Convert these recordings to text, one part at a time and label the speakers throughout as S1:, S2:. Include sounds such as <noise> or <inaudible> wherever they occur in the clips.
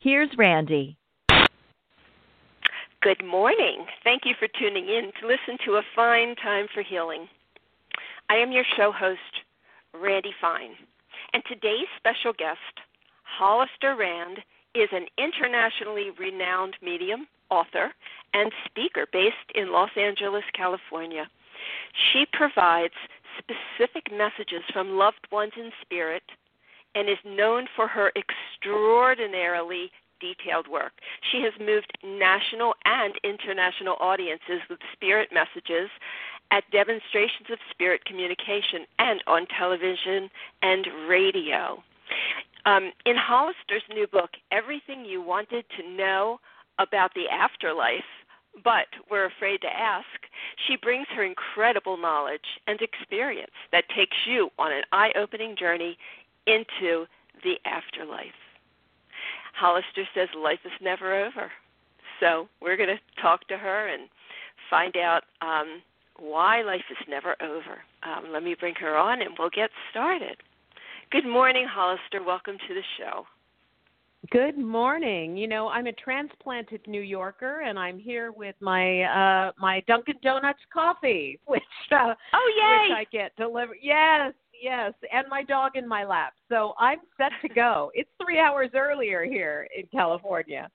S1: here's Randy.
S2: Good morning. Thank you for tuning in to listen to A Fine Time for Healing. I am your show host, Randy Fine, and today's special guest, Hollister Rand, is an internationally renowned medium, author, and speaker based in Los Angeles, California. She provides specific messages from loved ones in spirit and is known for her extraordinarily detailed work. She has moved national and international audiences with spirit messages at demonstrations of spirit communication and on television and radio. Um, in Hollister's new book, Everything You Wanted to Know About the Afterlife, but were afraid to ask, she brings her incredible knowledge and experience that takes you on an eye opening journey into the afterlife. Hollister says life is never over. So we're going to talk to her and find out um, why life is never over. Um, let me bring her on and we'll get started. Good morning, Hollister. Welcome to the show.
S3: Good morning. You know, I'm a transplanted New Yorker, and I'm here with my uh my Dunkin' Donuts coffee, <laughs> which uh,
S2: oh yay,
S3: which I get delivered. Yes, yes, and my dog in my lap. So I'm set to go. <laughs> it's three hours earlier here in California.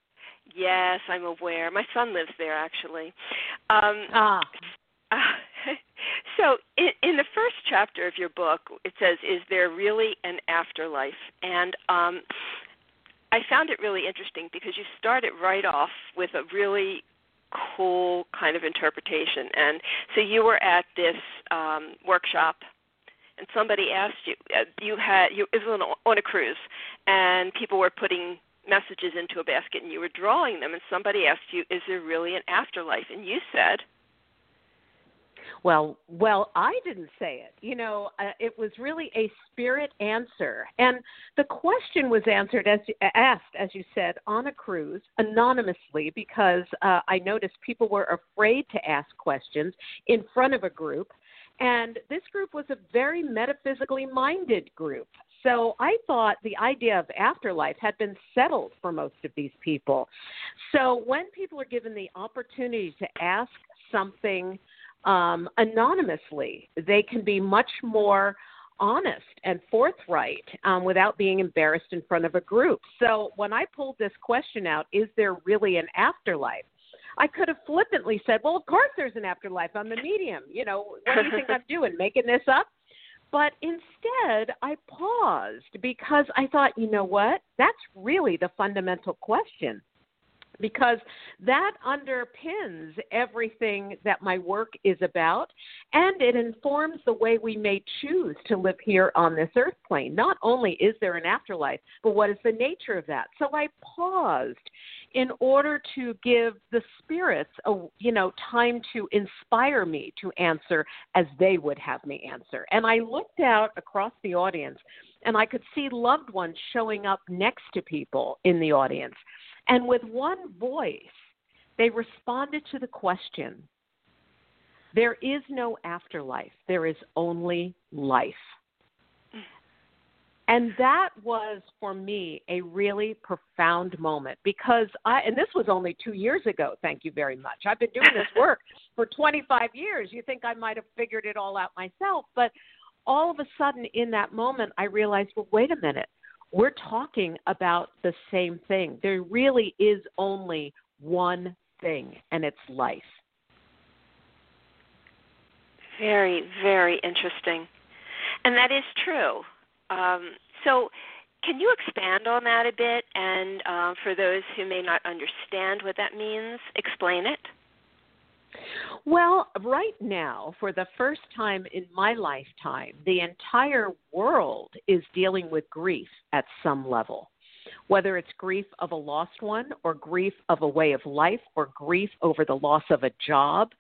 S2: Yes, I'm aware. My son lives there actually. Um,
S3: ah.
S2: Uh, <laughs> so, in, in the first chapter of your book, it says, "Is there really an afterlife?" And um, I found it really interesting because you start it right off with a really cool kind of interpretation. And so you were at this um, workshop and somebody asked you uh, you had you it was on, on a cruise and people were putting messages into a basket and you were drawing them and somebody asked you is there really an afterlife? And you said
S3: well well i didn't say it. You know uh, it was really a spirit answer. And the question was answered as asked as you said on a cruise anonymously because uh, i noticed people were afraid to ask questions in front of a group and this group was a very metaphysically minded group. So I thought the idea of afterlife had been settled for most of these people. So when people are given the opportunity to ask something um, anonymously, they can be much more honest and forthright um, without being embarrassed in front of a group. So when I pulled this question out, is there really an afterlife? I could have flippantly said, "Well, of course there's an afterlife. I'm the medium. You know, what do you think I'm <laughs> doing? Making this up?" But instead, I paused because I thought, you know what? That's really the fundamental question because that underpins everything that my work is about and it informs the way we may choose to live here on this earth plane. Not only is there an afterlife, but what is the nature of that? So I paused in order to give the spirits a you know time to inspire me to answer as they would have me answer. And I looked out across the audience and I could see loved ones showing up next to people in the audience and with one voice, they responded to the question There is no afterlife, there is only life. And that was for me a really profound moment because I, and this was only two years ago, thank you very much. I've been doing this work <laughs> for 25 years. You think I might have figured it all out myself, but all of a sudden in that moment, I realized, well, wait a minute we're talking about the same thing. There really is only one thing, and it's life.
S2: Very, very interesting. And that is true. Um, so, can you expand on that a bit? And uh, for those who may not understand what that means, explain it.
S3: Well, right now, for the first time in my lifetime, the entire world is dealing with grief at some level. whether it's grief of a lost one, or grief of a way of life, or grief over the loss of a job.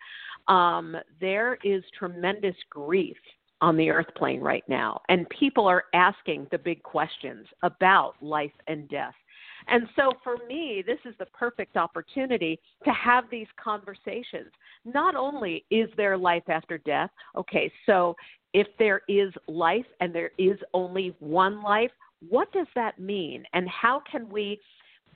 S3: Um, there is tremendous grief on the earth plane right now, and people are asking the big questions about life and death. And so for me, this is the perfect opportunity to have these conversations. Not only is there life after death, okay, so if there is life and there is only one life, what does that mean? And how can we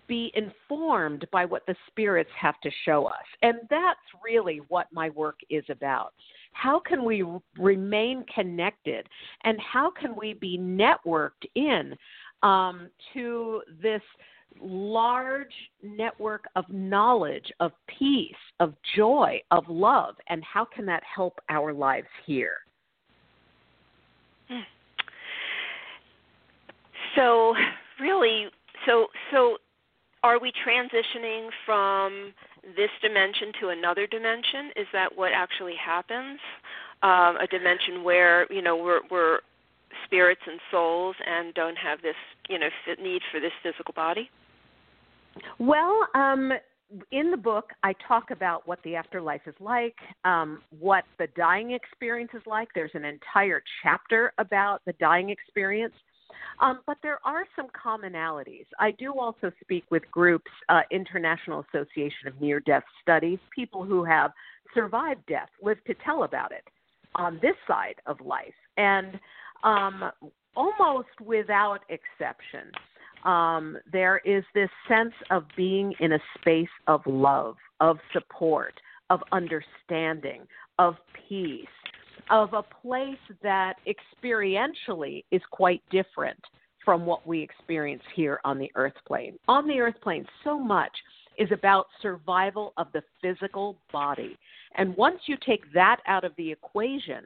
S3: be informed by what the spirits have to show us? And that's really what my work is about. How can we remain connected? And how can we be networked in um, to this large network of knowledge, of peace, of joy, of love, and how can that help our lives here? Hmm.
S2: So, really, so so are we transitioning from this dimension to another dimension? Is that what actually happens? Um, a dimension where you know we're, we're spirits and souls and don't have this you know need for this physical body?
S3: Well, um, in the book, I talk about what the afterlife is like, um, what the dying experience is like. There's an entire chapter about the dying experience. Um, but there are some commonalities. I do also speak with groups, uh, International Association of Near Death Studies, people who have survived death, live to tell about it on this side of life. And um, almost without exception, um, there is this sense of being in a space of love, of support, of understanding, of peace, of a place that experientially is quite different from what we experience here on the earth plane. On the earth plane, so much is about survival of the physical body. And once you take that out of the equation,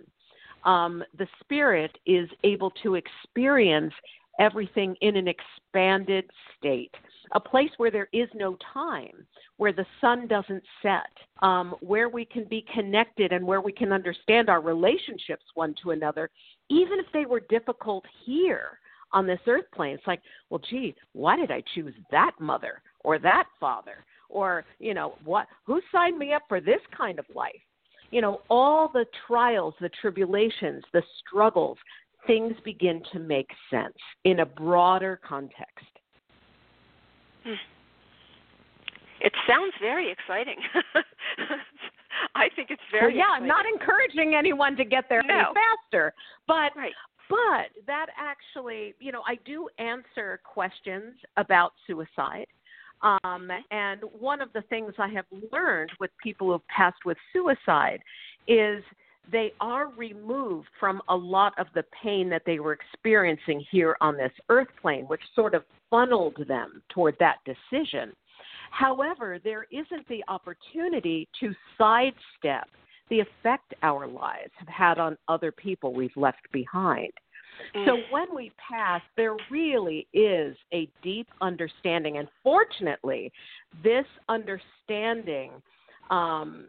S3: um, the spirit is able to experience everything in an expanded state, a place where there is no time, where the sun doesn't set, um, where we can be connected and where we can understand our relationships one to another, even if they were difficult here on this earth plane. It's like, well, gee, why did I choose that mother or that father? Or, you know, what who signed me up for this kind of life? You know, all the trials, the tribulations, the struggles, things begin to make sense in a broader context.
S2: Hmm. It sounds very exciting. <laughs> I think it's very.
S3: Well, yeah,
S2: exciting.
S3: I'm not encouraging anyone to get there
S2: no.
S3: any faster, but
S2: right.
S3: but that actually, you know, I do answer questions about suicide. Um, and one of the things I have learned with people who've passed with suicide is they are removed from a lot of the pain that they were experiencing here on this earth plane, which sort of funneled them toward that decision. However, there isn't the opportunity to sidestep the effect our lives have had on other people we've left behind. Mm. So when we pass, there really is a deep understanding. And fortunately, this understanding um,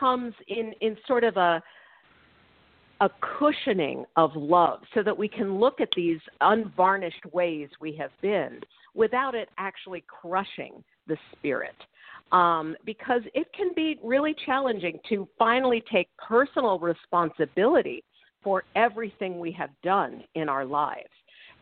S3: comes in, in sort of a a cushioning of love so that we can look at these unvarnished ways we have been without it actually crushing the spirit. Um, because it can be really challenging to finally take personal responsibility for everything we have done in our lives.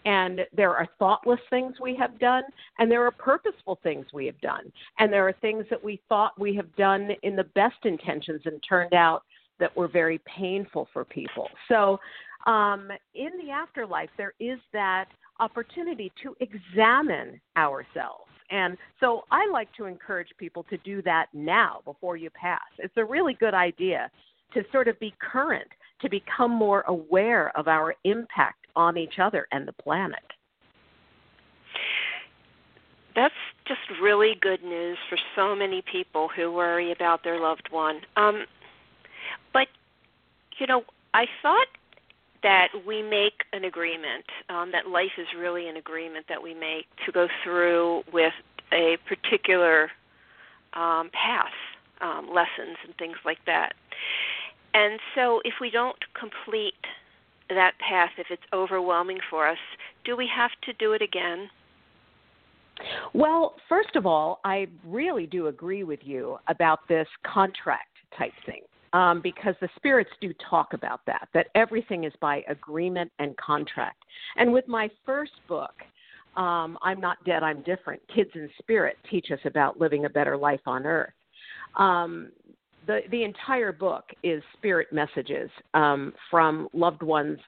S3: And there are thoughtless things we have done, and there are purposeful things we have done. And there are things that we thought we have done in the best intentions and turned out that were very painful for people. So, um, in the afterlife, there is that opportunity to examine ourselves. And so I like to encourage people to do that now before you pass. It's a really good idea to sort of be current, to become more aware of our impact on each other and the planet.
S2: That's just really good news for so many people who worry about their loved one. Um, you know, I thought that we make an agreement, um, that life is really an agreement that we make to go through with a particular um, path, um, lessons, and things like that. And so, if we don't complete that path, if it's overwhelming for us, do we have to do it again?
S3: Well, first of all, I really do agree with you about this contract type thing. Um, because the spirits do talk about that, that everything is by agreement and contract. And with my first book, um, I'm Not Dead, I'm Different, Kids in Spirit teach us about living a better life on earth. Um, the, the entire book is spirit messages um, from loved ones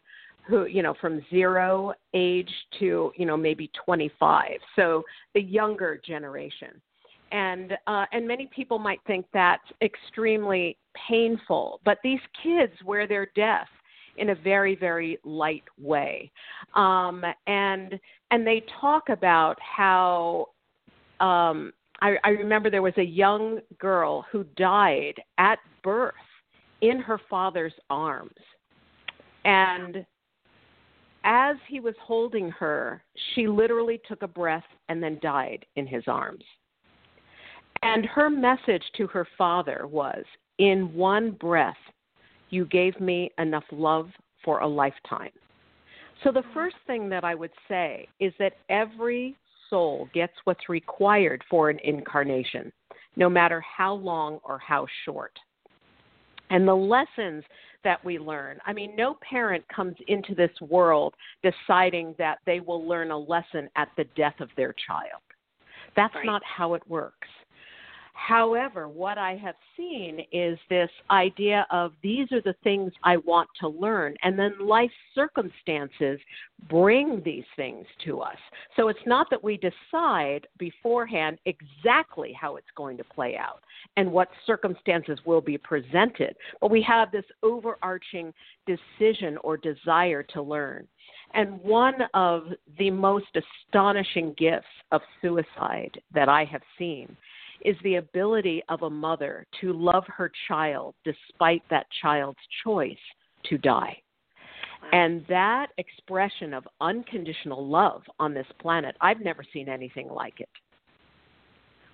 S3: who you know from zero age to you know maybe 25 so the younger generation and uh, and many people might think that's extremely painful but these kids wear their death in a very very light way um, and and they talk about how um, I, I remember there was a young girl who died at birth in her father's arms and as he was holding her, she literally took a breath and then died in his arms. And her message to her father was In one breath, you gave me enough love for a lifetime. So, the first thing that I would say is that every soul gets what's required for an incarnation, no matter how long or how short. And the lessons that we learn. I mean, no parent comes into this world deciding that they will learn a lesson at the death of their child. That's right. not how it works. However, what I have seen is this idea of these are the things I want to learn, and then life circumstances bring these things to us. So it's not that we decide beforehand exactly how it's going to play out and what circumstances will be presented, but we have this overarching decision or desire to learn. And one of the most astonishing gifts of suicide that I have seen is the ability of a mother to love her child despite that child's choice to die. And that expression of unconditional love on this planet, I've never seen anything like it.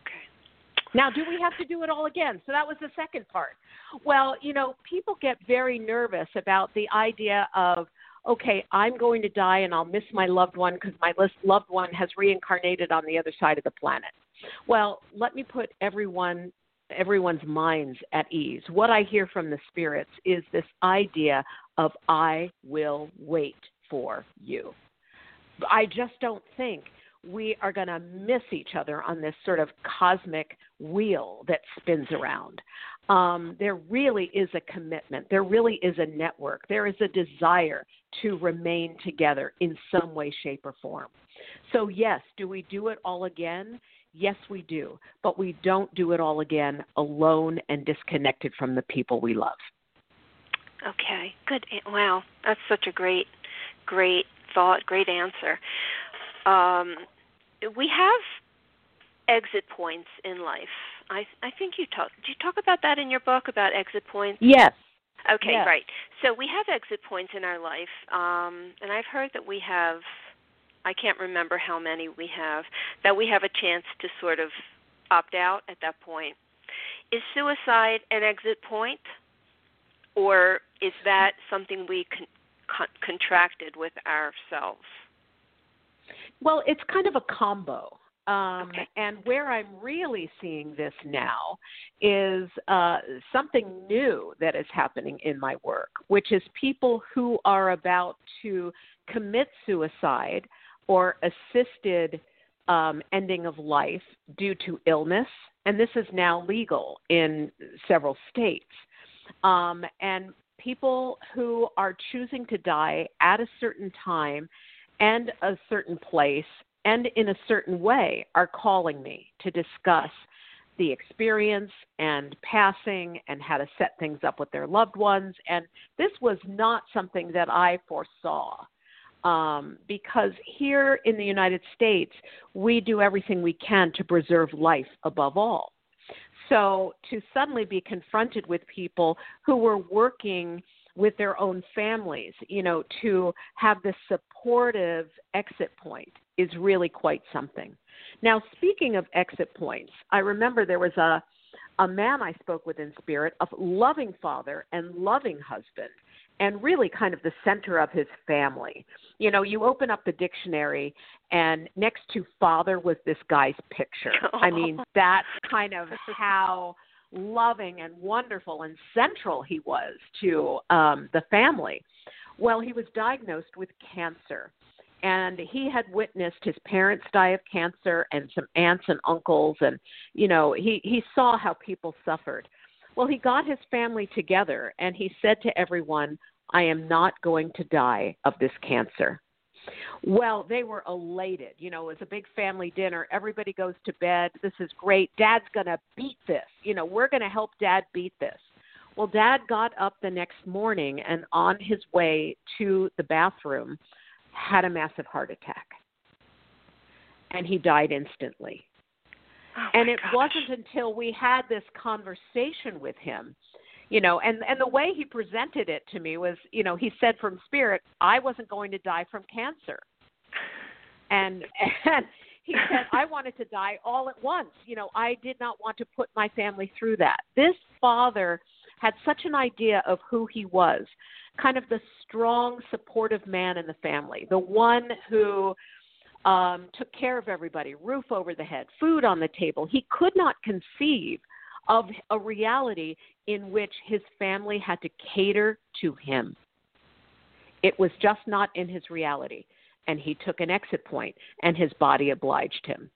S3: Okay. Now, do we have to do it all again? So that was the second part. Well, you know, people get very nervous about the idea of, okay, I'm going to die and I'll miss my loved one because my loved one has reincarnated on the other side of the planet. Well, let me put everyone everyone's minds at ease. What I hear from the spirits is this idea of I will wait for you. I just don't think we are going to miss each other on this sort of cosmic wheel that spins around. Um, there really is a commitment. There really is a network. There is a desire to remain together in some way, shape, or form. So, yes, do we do it all again? Yes, we do, but we don't do it all again alone and disconnected from the people we love.
S2: Okay, good. Wow, that's such a great, great thought, great answer. Um, we have exit points in life. I I think you talk. Did you talk about that in your book about exit points?
S3: Yes.
S2: Okay,
S3: yes.
S2: right. So we have exit points in our life, um, and I've heard that we have I can't remember how many we have, that we have a chance to sort of opt out at that point. Is suicide an exit point, or is that something we con- con- contracted with ourselves?
S3: Well, it's kind of a combo. Um,
S2: okay.
S3: And where I'm really seeing this now is uh, something new that is happening in my work, which is people who are about to commit suicide or assisted um, ending of life due to illness, and this is now legal in several states. Um, and people who are choosing to die at a certain time and a certain place and in a certain way are calling me to discuss the experience and passing and how to set things up with their loved ones. And this was not something that I foresaw um, because here in the United States, we do everything we can to preserve life above all. So to suddenly be confronted with people who were working with their own families, you know, to have this supportive exit point is really quite something. Now, speaking of exit points, I remember there was a a man I spoke with in spirit, a loving father and loving husband, and really kind of the center of his family. You know, you open up the dictionary, and next to father was this guy's picture. <laughs> I mean, that's kind of how loving and wonderful and central he was to um, the family. Well, he was diagnosed with cancer and he had witnessed his parents die of cancer and some aunts and uncles and you know he he saw how people suffered well he got his family together and he said to everyone i am not going to die of this cancer. Well they were elated. You know it was a big family dinner. Everybody goes to bed. This is great. Dad's going to beat this. You know we're going to help dad beat this. Well dad got up the next morning and on his way to the bathroom had a massive heart attack. And he died instantly.
S2: Oh
S3: and it
S2: gosh.
S3: wasn't until we had this conversation with him, you know, and and the way he presented it to me was, you know, he said from spirit, I wasn't going to die from cancer. And <laughs> and he said I wanted to die all at once. You know, I did not want to put my family through that. This father had such an idea of who he was kind of the strong, supportive man in the family, the one who um, took care of everybody, roof over the head, food on the table. He could not conceive of a reality in which his family had to cater to him. It was just not in his reality. And he took an exit point, and his body obliged him.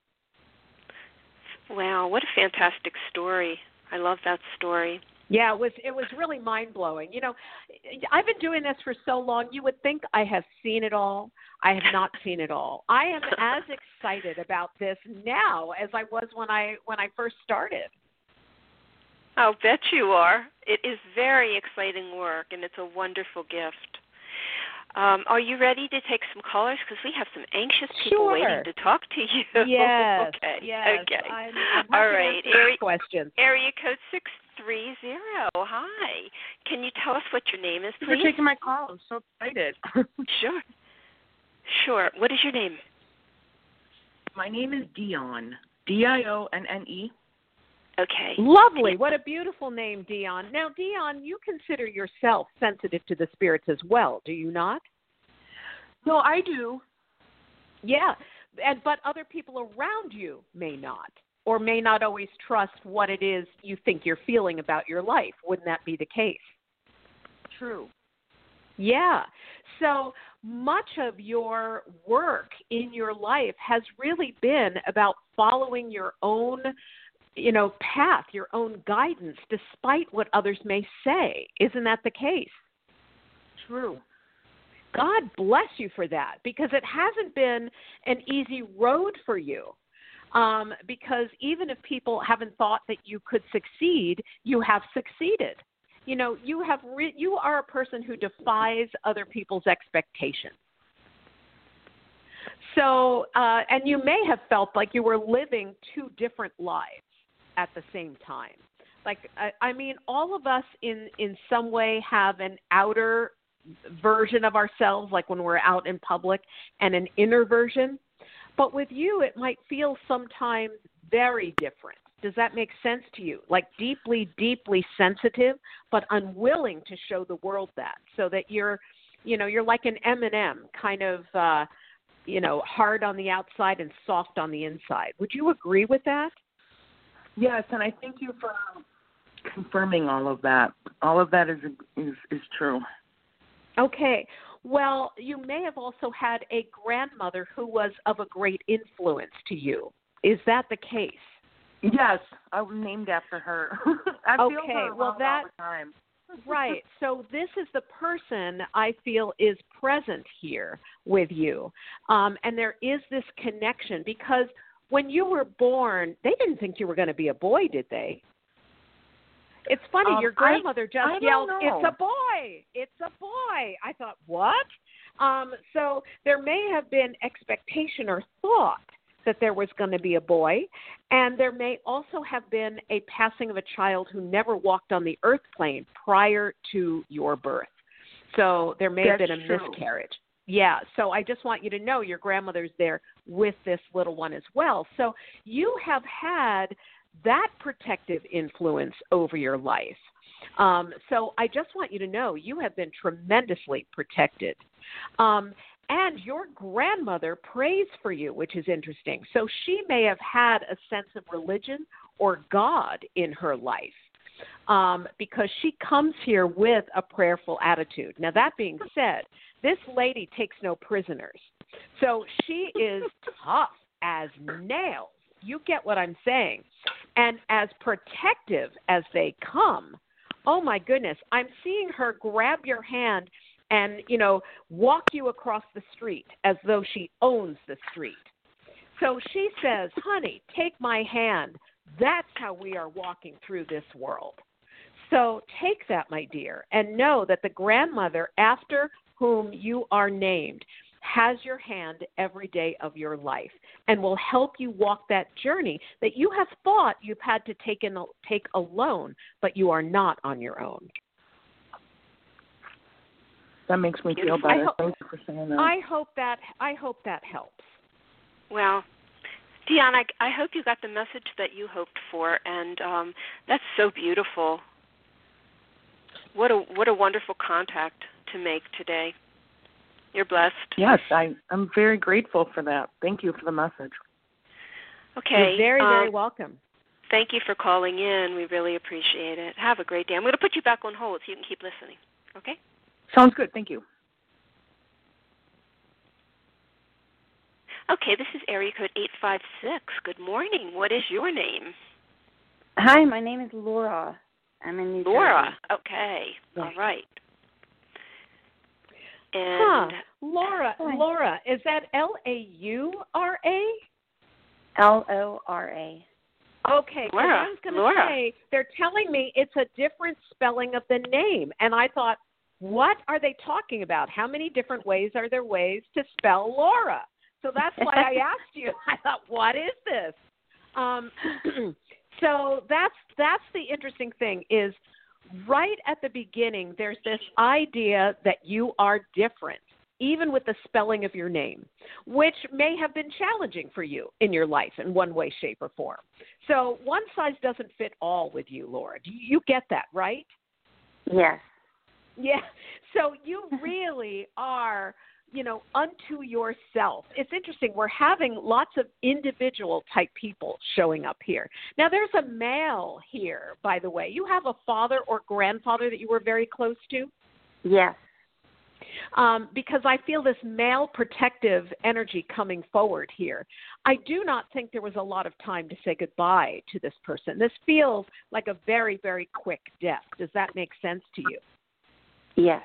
S2: Wow, what a fantastic story. I love that story.
S3: Yeah, it was it was really mind blowing. You know, I've been doing this for so long. You would think I have seen it all. I have not <laughs> seen it all. I am as excited about this now as I was when I when I first started.
S2: I'll bet you are. It is very exciting work, and it's a wonderful gift. Um, are you ready to take some callers? Because we have some anxious people
S3: Sure.
S2: waiting to talk to you. <laughs>
S3: Yes.
S2: okay.
S3: Yes.
S2: Okay.
S3: I'm, <laughs> I'm happy
S2: All
S3: to
S2: right.
S3: answer
S2: Area,
S3: questions.
S2: area code six three zero. Hi. Can you tell us what your name is,
S4: please? you for
S2: please?
S4: taking my call. I'm so excited. <laughs>
S2: Sure. Sure. What is your name?
S4: my name is Dionne. D I O N N E.
S2: Okay.
S3: Lovely. What a beautiful name, Dionne. Now, Dionne, you consider yourself sensitive to the spirits as well, do you not?
S4: No, I do.
S3: Yeah. And but other people around you may not or may not always trust what it is you think you're feeling about your life. Wouldn't that be the case?
S4: True.
S3: Yeah. So much of your work in your life has really been about following your own you know path, your own guidance despite what others may say. Isn't that the case?
S4: True.
S3: God bless you for that because it hasn't been an easy road for you. Um, because even if people haven't thought that you could succeed, you have succeeded. You know, you have re- you are a person who defies other people's expectations. So, uh, and you may have felt like you were living two different lives at the same time. Like, I, I mean, all of us in in some way have an outer version of ourselves, like when we're out in public, and an inner version. But with you, it might feel sometimes very different. Does that make sense to you? Like deeply, deeply sensitive, but unwilling to show the world that, so that you're, you know, you're like an M and M, kind of, uh, you know, hard on the outside and soft on the inside. Would you agree with that?
S4: Yes, and I thank you for confirming all of that. All of that is is is true.
S3: Okay. Well, you may have also had a grandmother who was of a great influence to you. Is that the case?
S4: Yes, I'm named after her. <laughs> I feel
S3: Okay,
S4: her
S3: well, that-
S4: all the time. <laughs>
S3: right. So this is the person I feel is present here with you. Um, and there is this connection because when you were born, they didn't think you were going to be a boy, did they? It's funny,
S4: Um,
S3: your
S4: I-
S3: grandmother just
S4: I
S3: yelled,
S4: know.
S3: It's a boy! It's a boy! I thought, What? Um, so there may have been expectation or thought that there was going to be a boy, and there may also have been a passing of a child who never walked on the earth plane prior to your birth. So there may have been a
S4: true.
S3: miscarriage. Yeah, so I just want you to know your grandmother's there with this little one as well. So you have had that protective influence over your life. Um, so I just want you to know you have been tremendously protected. Um, and your grandmother prays for you, which is interesting. So she may have had a sense of religion or God in her life um, because she comes here with a prayerful attitude. Now, that being said, this lady takes no prisoners. So she is <laughs> tough as nails. You get what I'm saying. And as protective as they come, oh my goodness, I'm seeing her grab your hand and, you know, walk you across the street as though she owns the street. So she says, honey, take my hand. That's how we are walking through this world. So take that, my dear, and know that the grandmother after whom you are named has your hand every day of your life and will help you walk that journey that you have thought you've had to take in take alone, but you are not on your own.
S4: That makes me feel better. Hope, Thank you for saying that.
S3: I hope that I hope that helps.
S2: Well, Dionne, I, I hope you got the message that you hoped for, and um, that's so beautiful. What a what a wonderful contact to make today. You're blessed.
S4: Yes, I I'm very grateful for that. Thank you for the message.
S2: Okay.
S3: You're very very
S2: um,
S3: welcome.
S2: Thank you for calling in. We really appreciate it. Have a great day. I'm going to put you back on hold so you can keep listening. Okay?
S4: Sounds good. Thank you.
S2: Okay, this is area code 856. Good morning. What is your name?
S5: Hi, my name is Laura. I'm in New
S2: Laura.
S5: Jersey.
S2: Okay.
S5: Yes.
S2: All right. And
S3: huh. Laura,
S5: Hi.
S3: Laura, is that L A U R A?
S5: L O R A.
S3: Okay,
S2: Laura,
S3: I was going to
S2: Laura.
S3: say they're telling me it's a different spelling of the name, and I thought, what are they talking about? How many different ways are there ways to spell Laura? So that's why I asked you. <laughs> I thought, what is this? Um, <clears throat> so that's that's the interesting thing is right at the beginning. There's this idea that you are different, even with the spelling of your name, which may have been challenging for you in your life in one way, shape, or form. So one size doesn't fit all with you, Laura. Do you get that, right?
S5: Yes.
S3: Yeah. <laughs> So you really are, you know, unto yourself. It's interesting. We're having lots of individual type people showing up here. Now, there's a male here, by the way. You have a father or grandfather that you were very close to?
S5: Yes.
S3: um, because I feel this male protective energy coming forward here. I do not think there was a lot of time to say goodbye to this person. This feels like a very, very quick death. Does that make sense to you?
S5: Yes.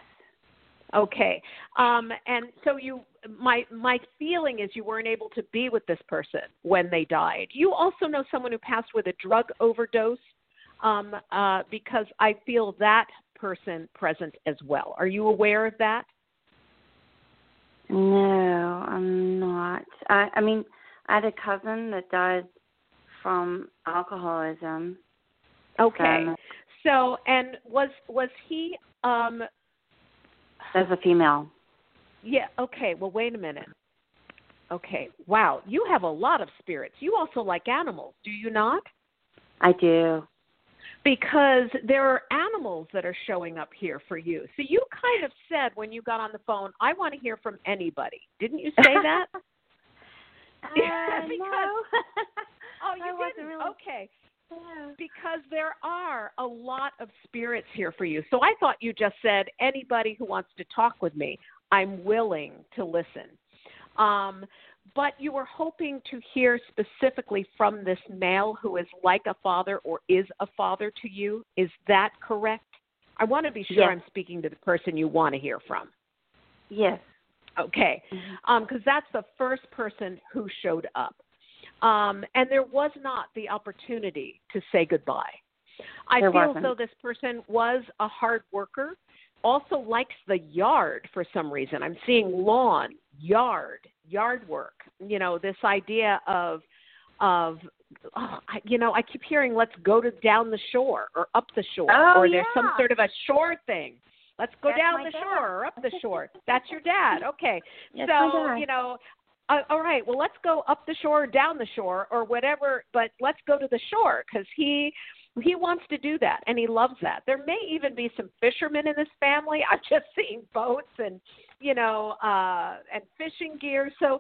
S3: Okay. Um, and so you, my my feeling is you weren't able to be with this person when they died. You also know someone who passed with a drug overdose, um, uh, because I feel that person present as well. Are you aware of that?
S5: No, I'm not. I I mean, I had a cousin that died from alcoholism.
S3: Okay.
S5: Um,
S3: So, and was was he? Um,
S5: as a female.
S3: yeah. Okay. Well, wait a minute. Okay. Wow. You have a lot of spirits. You also like animals, do you not?
S5: I do.
S3: Because there are animals that are showing up here for you. So you kind of said when you got on the phone, "I want to hear from anybody." Didn't you say <laughs> that?
S5: Uh, <laughs>
S3: Because-
S5: no.
S3: oh, <laughs> you
S5: I
S3: didn't.
S5: really-
S3: Okay.
S5: Yeah.
S3: because there are a lot of spirits here for you. So I thought you just said anybody who wants to talk with me, I'm willing to listen. Um, but you were hoping to hear specifically from this male who is like a father or is a father to you. Is that correct? I want to be sure
S5: Yes.
S3: I'm speaking to the person you want to hear from.
S5: Yes.
S3: Okay, because that's the first person who showed up. Um, and there was not the opportunity to say goodbye. I
S5: There
S3: feel as
S5: wasn't.
S3: though this person was a hard worker, also likes the yard for some reason. I'm seeing lawn, yard, yard work. You know, this idea of of oh, I, you know, I keep hearing let's go to down the shore or up the shore
S5: Oh,
S3: or there's some sort of a shore thing. Let's go
S5: That's
S3: down the
S5: dad.
S3: shore or up the <laughs> shore. That's your dad. Okay.
S5: Yes,
S3: so, you know, uh, all right, well, let's go up the shore, down the shore, or whatever, but let's go to the shore because he he wants to do that and he loves that. There may even be some fishermen in this family. <laughs> I've just seen boats and you know uh and fishing gear. So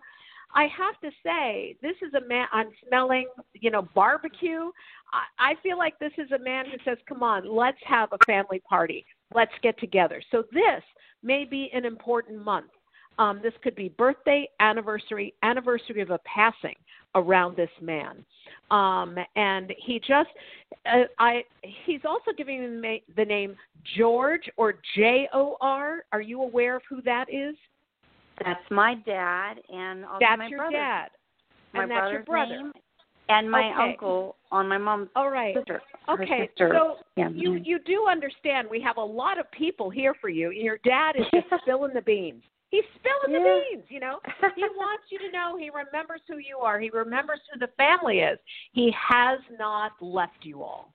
S3: I have to say, this is a man. I'm smelling, you know, barbecue. I, I feel like this is a man who says, "Come on, let's have a family party. Let's get together." So this may be an important month. Um, this could be birthday, anniversary, anniversary of a passing around this man. Um, and he just, uh, I, he's also giving the, the name George or J O R. Are you aware of who that is?
S5: That's my dad and also
S3: that's
S5: my
S3: your
S5: brother.
S3: dad.
S5: My
S3: and that's your brother.
S5: name and my
S3: Okay.
S5: uncle on my mom's
S3: All right.
S5: sister.
S3: Okay,
S5: sister.
S3: so
S5: yeah,
S3: you you do understand we have a lot of people here for you. Your dad is just <laughs> spilling the beans. He's spilling the beans, you know. He <laughs> wants you to know he remembers who you are. He remembers who the family is. He has not left you all.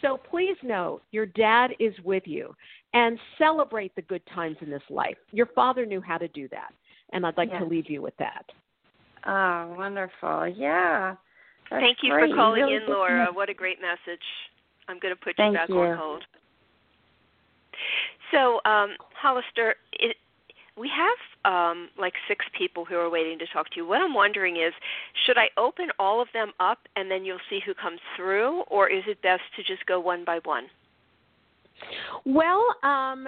S3: So please know your dad is with you and celebrate the good times in this life. Your father knew how to do that. And I'd like to leave you with that.
S5: Oh, wonderful. Yeah. That's
S2: Thank you
S5: great.
S2: for calling
S5: really
S2: in, Laura.
S5: know.
S2: What a great message. I'm going to put you
S5: Thank
S2: back
S5: you.
S2: on hold. So, um, Hollister, it, we have um, like six people who are waiting to talk to you. What I'm wondering is, should I open all of them up and then you'll see who comes through, or is it best to just go one by one?
S3: Well, um,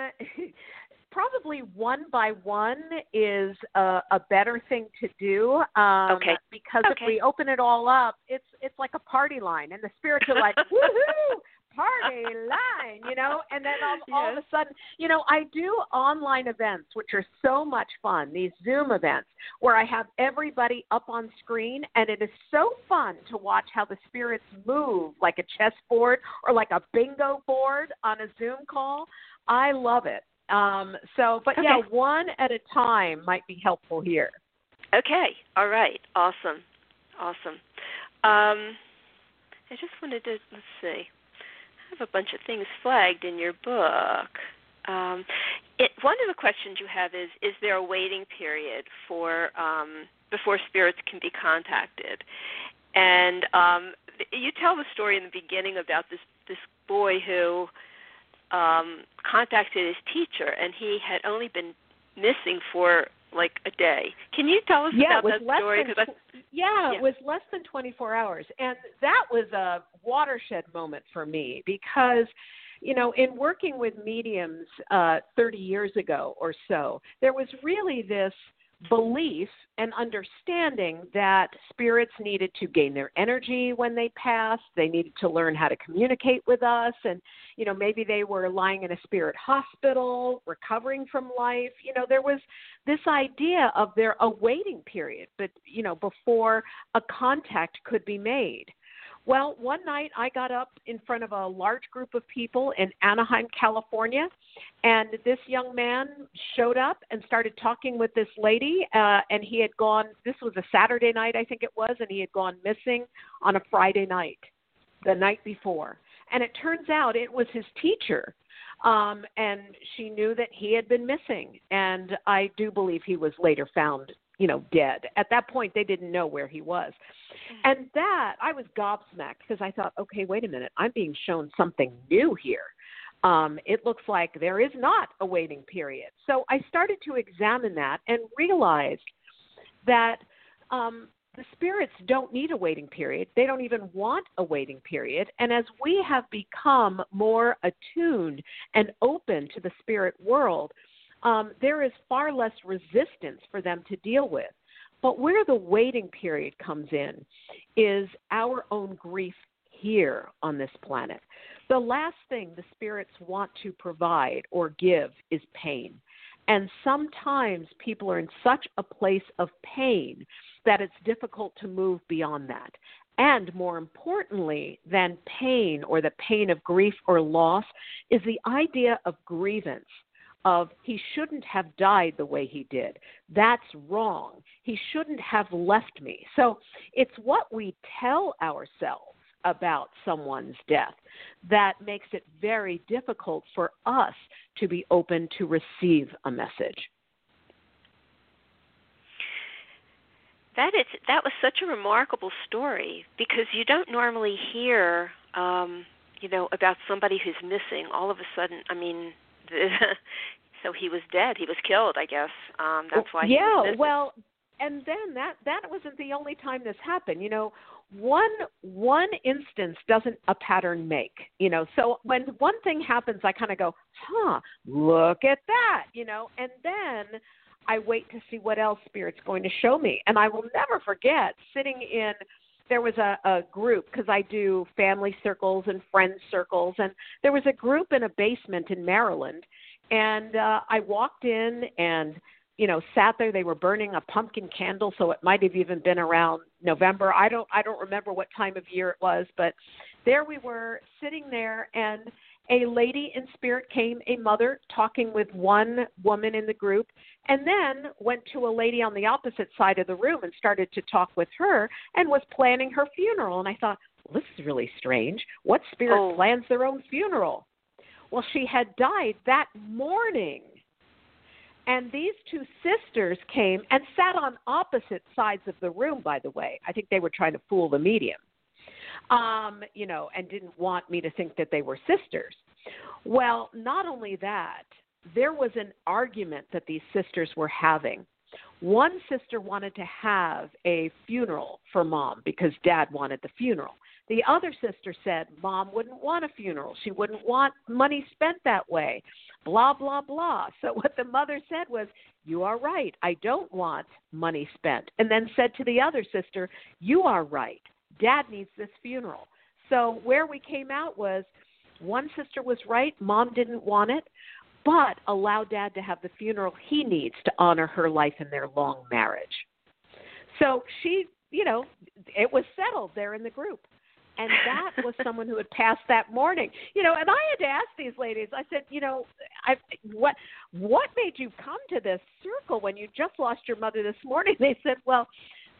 S3: <laughs> probably one by one is a, a better thing to do. Um,
S2: Okay.
S3: Because
S2: Okay.
S3: if we open it all up, it's it's like a party line, and the spirits are like, <laughs> woohoo! Party <laughs> line, you know, and then all, all of a sudden, you know, I do online events, which are so much fun. These Zoom events where I have everybody up on screen, and it is so fun to watch how the spirits move, like a chessboard or like a bingo board on a Zoom call. I love it. Um, so, but yeah, one at a time might be helpful here.
S2: Okay. All right. Awesome. Awesome. Um, I just wanted to let's see. Have a bunch of things flagged in your book. Um, it, one of the questions you have is: Is there a waiting period for um, before spirits can be contacted? And um, you tell the story in the beginning about this this boy who um, contacted his teacher, and he had only been missing for like a day. Can you tell us
S3: yeah,
S2: about that
S3: less
S2: story?
S3: than yeah,
S2: yeah.
S3: it was less than 24 hours, and that was a watershed moment for me because, you know, in working with mediums uh, 30 years ago or so, there was really this belief and understanding that spirits needed to gain their energy when they passed. They needed to learn how to communicate with us. And, you know, maybe they were lying in a spirit hospital, recovering from life. You know, there was this idea of their awaiting period, but, you know, before a contact could be made. Well, one night I got up in front of a large group of people in Anaheim, California, and this young man showed up and started talking with this lady. Uh, and he had gone, this was a Saturday night, I think it was, and he had gone missing on a Friday night, the night before. And it turns out it was his teacher. Um, and she knew that he had been missing. And I do believe he was later found, you know, dead. At that point, they didn't know where he was. And that, I was gobsmacked because I thought, okay, wait a minute, I'm being shown something new here. Um, it looks like there is not a waiting period. So I started to examine that and realized that um, the spirits don't need a waiting period. They don't even want a waiting period. And as we have become more attuned and open to the spirit world, um, there is far less resistance for them to deal with. But where the waiting period comes in is our own grief here on this planet. The last thing the spirits want to provide or give is pain. And sometimes people are in such a place of pain that it's difficult to move beyond that. And more importantly than pain or the pain of grief or loss is the idea of grievance of he shouldn't have died the way he did. That's wrong. He shouldn't have left me. So it's what we tell ourselves about someone's death that makes it very difficult for us to be open to receive a message.
S2: That is that was such a remarkable story because you don't normally hear um, you know, about somebody who's missing. All of a sudden, I mean, <laughs> so he was dead. He was killed, I guess. Um that's why
S3: Yeah, well, and then that that wasn't the only time this happened. You know, one one instance doesn't a pattern make you know so when one thing happens i kind of go huh look at that you know and then i wait to see what else spirit's going to show me and i will never forget sitting in there was a, a group because i do family circles and friend circles and there was a group in a basement in maryland and uh i walked in and you know sat there. They were burning a pumpkin candle so it might have even been around november. I don't i don't remember what time of year it was but there we were sitting there and a lady in spirit came a mother talking with one woman in the group and then went to a lady on the opposite side of the room and started to talk with her and was planning her funeral. And i thought well, this is really strange. What spirit
S2: oh.
S3: plans their own funeral? Well she had died that morning. And these two sisters came and sat on opposite sides of the room, by the way. I think they were trying to fool the medium, um, you know, and didn't want me to think that they were sisters. Well, not only that, there was an argument that these sisters were having. One sister wanted to have a funeral for mom because dad wanted the funeral. The other sister said mom wouldn't want a funeral. She wouldn't want money spent that way. Blah, blah, blah. So <laughs> what the mother said was, You are right. I don't want money spent. And then said to the other sister, You are right. Dad needs this funeral. So where we came out was one sister was right. Mom didn't want it, but allow dad to have the funeral he needs to honor her life and their long marriage. So she, you know, it was settled there in the group and that was <laughs> someone who had passed that morning. You know, and I had to ask these ladies. I said, you know, I what what made you come to this circle when you just lost your mother this morning? <laughs> They said, well,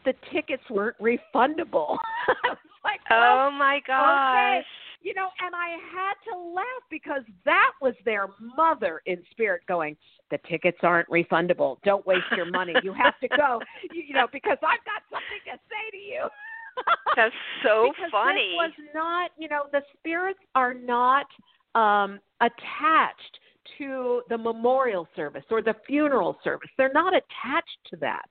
S3: the tickets weren't refundable. <laughs> I was like,
S2: oh, oh my gosh.
S3: Okay. You know, and I had to laugh because that was their mother in spirit going, the tickets aren't refundable. Don't waste your money. You have to go, <laughs> you, know, because I've got something to say to you. <laughs>
S2: That's so
S3: because
S2: funny.
S3: This was not, you know, the spirits are not um, attached to the memorial service or the funeral service. They're not attached to that.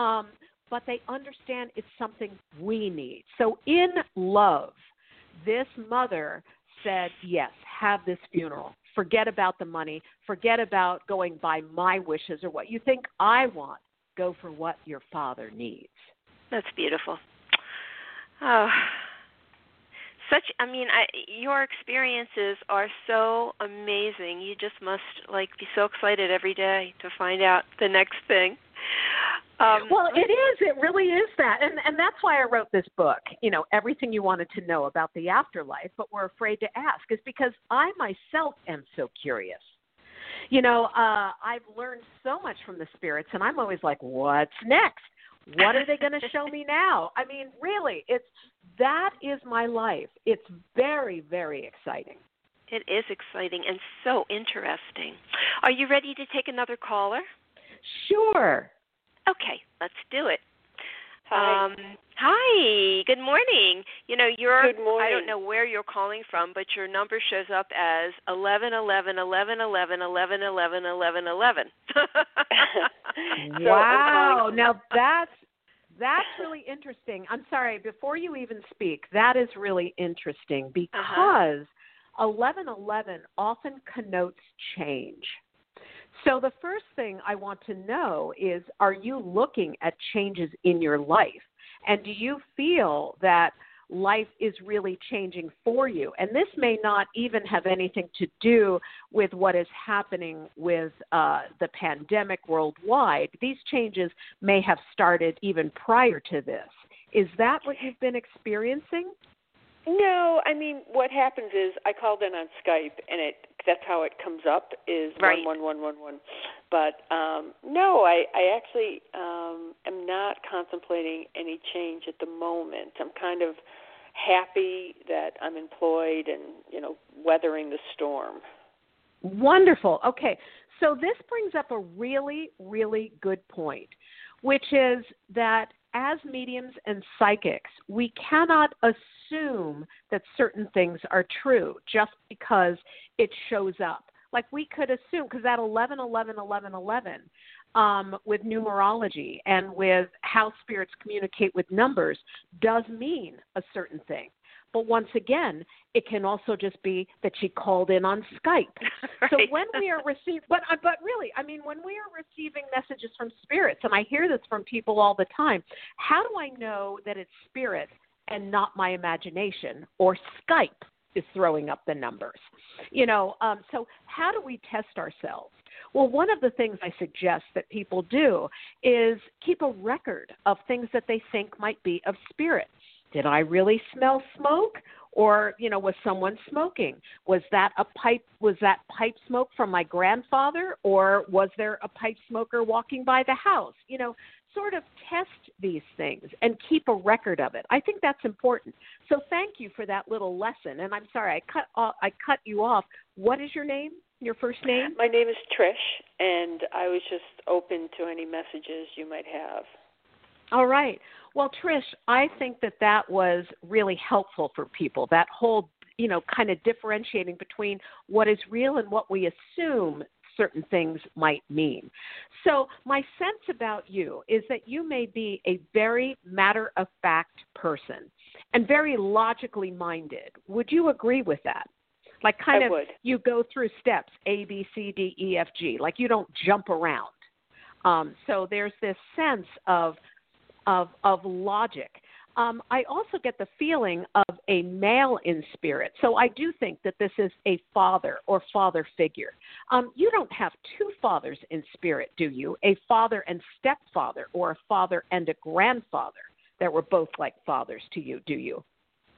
S3: Um, but they understand it's something we need. So, in love, this mother said, Yes, have this funeral. Forget about the money. Forget about going by my wishes or what you think I want. Go for what your father needs.
S2: That's beautiful. Oh, such i mean i your experiences are so amazing you just must like be so excited every day to find out the next thing um
S3: well it is it really is that and and that's why i wrote this book you know everything you wanted to know about the afterlife but we're afraid to ask is because i myself am so curious you know uh i've learned so much from the spirits and i'm always like what's next what are they going <laughs> to show me now? I mean, really, it's that is my life. It's very, very exciting.
S2: It is exciting and so interesting. Are you ready to take another caller?
S3: Sure.
S2: Okay, let's do it.
S6: Hi.
S2: Um, hi. Good morning. You know, you're I don't know where you're calling from, but your number shows up as eleven, eleven, eleven, eleven, eleven, eleven, eleven, eleven. <laughs>
S3: wow. Now that's that's really interesting. I'm sorry, before you even speak, that is really interesting uh-huh. because uh-huh. 1111 often connotes change. So, the first thing I want to know is are you looking at changes in your life? And do you feel that life is really changing for you? And this may not even have anything to do with what is happening with uh, the pandemic worldwide. These changes may have started even prior to this. Is that what you've been experiencing?
S6: No, I mean what happens is I called in on Skype and it that's how it comes up is
S2: right.
S6: one one one one one. But um no, I I actually um am not contemplating any change at the moment. I'm kind of happy that I'm employed and, you know, weathering the storm.
S3: Wonderful. Okay. So this brings up a really really good point which is that as mediums and psychics, we cannot assume that certain things are true just because it shows up. Like we could assume, because that 11, 11, 11, 11, um, with numerology and with how spirits communicate with numbers does mean a certain thing. But once again, it can also just be that she called in on Skype. <laughs>
S2: right.
S3: So when we are receiving, but uh, but really, I mean, when we are receiving messages from spirits, and I hear this from people all the time, how do I know that it's spirit and not my imagination or Skype is throwing up the numbers? You know, um, so how do we test ourselves? Well, one of the things I suggest that people do is keep a record of things that they think might be of spirit did I really smell smoke? Or, you know, was someone smoking? Was that a pipe was that pipe smoke from my grandfather or was there a pipe smoker walking by the house? You know, sort of test these things and keep a record of it. I think that's important. So thank you for that little lesson. And I'm sorry I cut off, I cut you off. What is your name? Your first name?
S6: My name is Trish, and I was just open to any messages you might have.
S3: All right. Well, Trish, I think that that was really helpful for people. That whole, you know, kind of differentiating between what is real and what we assume certain things might mean. So, my sense about you is that you may be a very matter of fact person and very logically minded. Would you agree with that? Like, kind
S6: I
S3: of,
S6: would.
S3: you go through steps A, B, C, D, E, F, G. Like, you don't jump around. Um, so, there's this sense of of of logic. Um, I also get the feeling of a male in spirit. So I do think that this is a father or father figure. Um, you don't have two fathers in spirit, do you? A father and stepfather, or a father and a grandfather that were both like fathers to you, do you?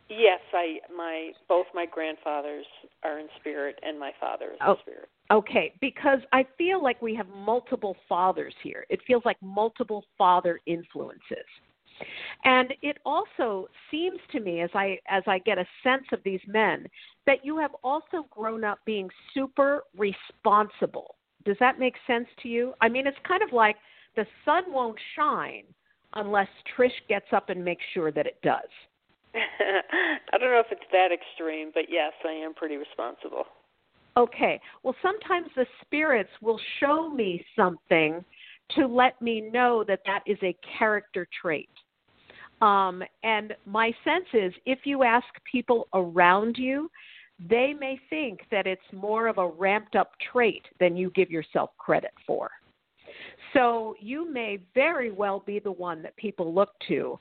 S6: Yes, I my both my grandfathers are in spirit and my father is
S3: Oh.
S6: in spirit.
S3: Okay, because I feel like we have multiple fathers here. It feels like multiple father influences. And it also seems to me as I as I get a sense of these men that you have also grown up being super responsible. Does that make sense to you? I mean, it's kind of like the sun won't shine unless Trish gets up and makes sure that it does. <laughs>
S6: I don't know if it's that extreme, but yes, I am pretty responsible.
S3: Okay. Well, sometimes the spirits will show me something to let me know that that is a character trait. Um, and my sense is if you ask people around you, they may think that it's more of a ramped up trait than you give yourself credit for. So you may very well be the one that people look to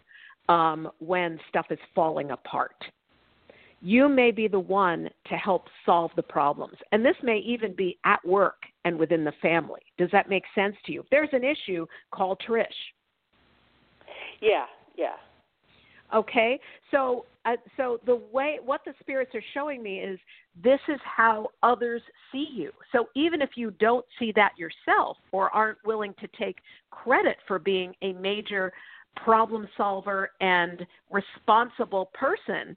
S3: um, when stuff is falling apart you may be the one to help solve the problems. And this may even be at work and within the family. Does that make sense to you? If there's an issue, call Trish.
S6: Yeah, yeah.
S3: Okay? So uh, so the way what the spirits are showing me is this is how others see you. So even if you don't see that yourself or aren't willing to take credit for being a major problem solver and responsible person,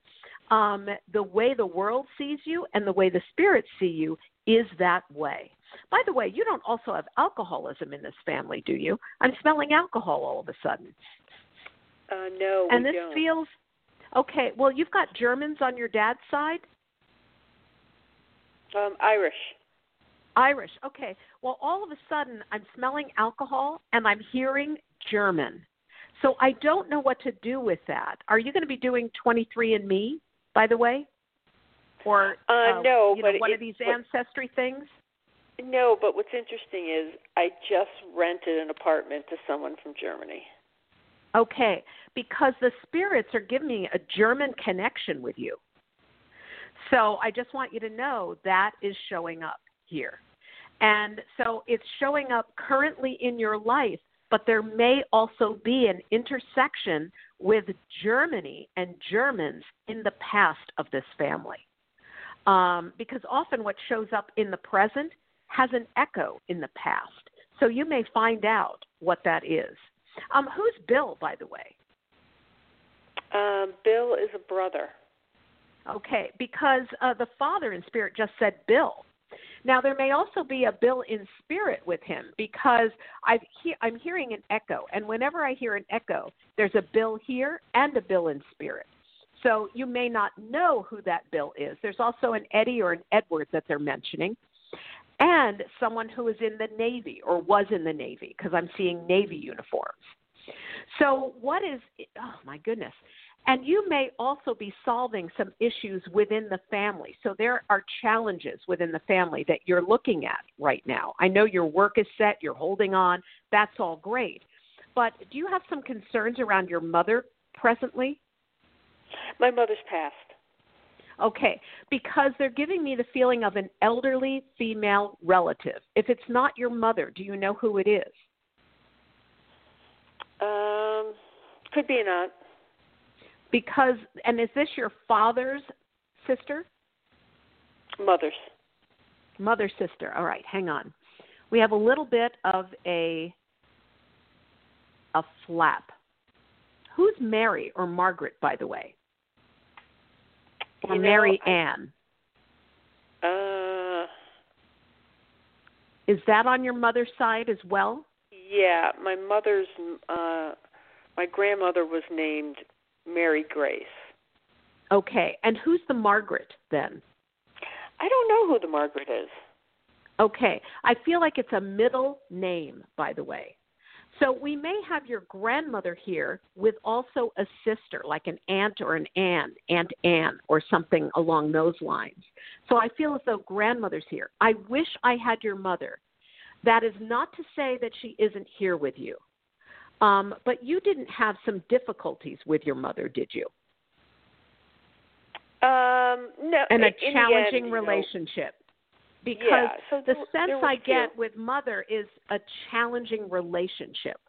S3: um, the way the world sees you and the way the spirits see you is that way. By the way, you don't also have alcoholism in this family, do you? I'm smelling alcohol all of a sudden.
S6: Uh, no,
S3: and this
S6: don't.
S3: feels okay. Well, you've got Germans on your dad's side.
S6: um, Irish.
S3: Irish. Okay. Well, all of a sudden, I'm smelling alcohol and I'm hearing German. So I don't know what to do with that. Are you going to be doing 23andMe, by the way? Or
S6: Uh, no,
S3: you know,
S6: but
S3: one
S6: it-
S3: of these ancestry things?
S6: No, but what's interesting is I just rented an apartment to someone from Germany.
S3: Okay, because the spirits are giving me a German connection with you. So I just want you to know that is showing up here. And so it's showing up currently in your life, but there may also be an intersection with Germany and Germans in the past of this family. Um, because often what shows up in the present has an echo in the past. So you may find out what that is. Um, who's Bill, by the way?
S6: Um, Bill is a brother.
S3: Okay, because uh, the father in spirit just said Bill. Now there may also be a Bill in spirit with him because I've he- I'm hearing an echo, and whenever I hear an echo, there's a Bill here and a Bill in spirit. So you may not know who that Bill is. There's also an Eddie or an Edward that they're mentioning, and someone who is in the Navy or was in the Navy because I'm seeing Navy uniforms. So what is? Oh my goodness. And you may also be solving some issues within the family. So there are challenges within the family that you're looking at right now. I know your work is set, you're holding on, that's all great. But do you have some concerns around your mother presently?
S6: My mother's passed.
S3: Okay, because they're giving me the feeling of an elderly female relative. If it's not your mother, do you know who it is?
S6: Um, could be an aunt.
S3: Because, and is this your father's sister?
S6: Mother's.
S3: Mother sister. All right, hang on. We have a little bit of a a flap. Who's Mary or Margaret, by the way? Or
S6: You know,
S3: Mary
S6: I-
S3: Ann?
S6: Uh,
S3: Is that on your mother's side as well?
S6: yeah, my mother's uh my grandmother was named Mary Grace.
S3: Okay, and who's the Margaret then?
S6: I don't know who the Margaret is.
S3: Okay, I feel like it's a middle name, by the way. So we may have your grandmother here with also a sister, like an aunt or an Ann, Aunt Ann, or something along those lines. So I feel as though grandmother's here. I wish I had your mother. That is not to say that she isn't here with you. Um, but you didn't have some difficulties with your mother, did you?
S6: Um, no,
S3: And a
S6: end,
S3: challenging
S6: know,
S3: relationship. Because
S6: yeah, so
S3: the sense I
S6: two.
S3: get with mother is a challenging relationship,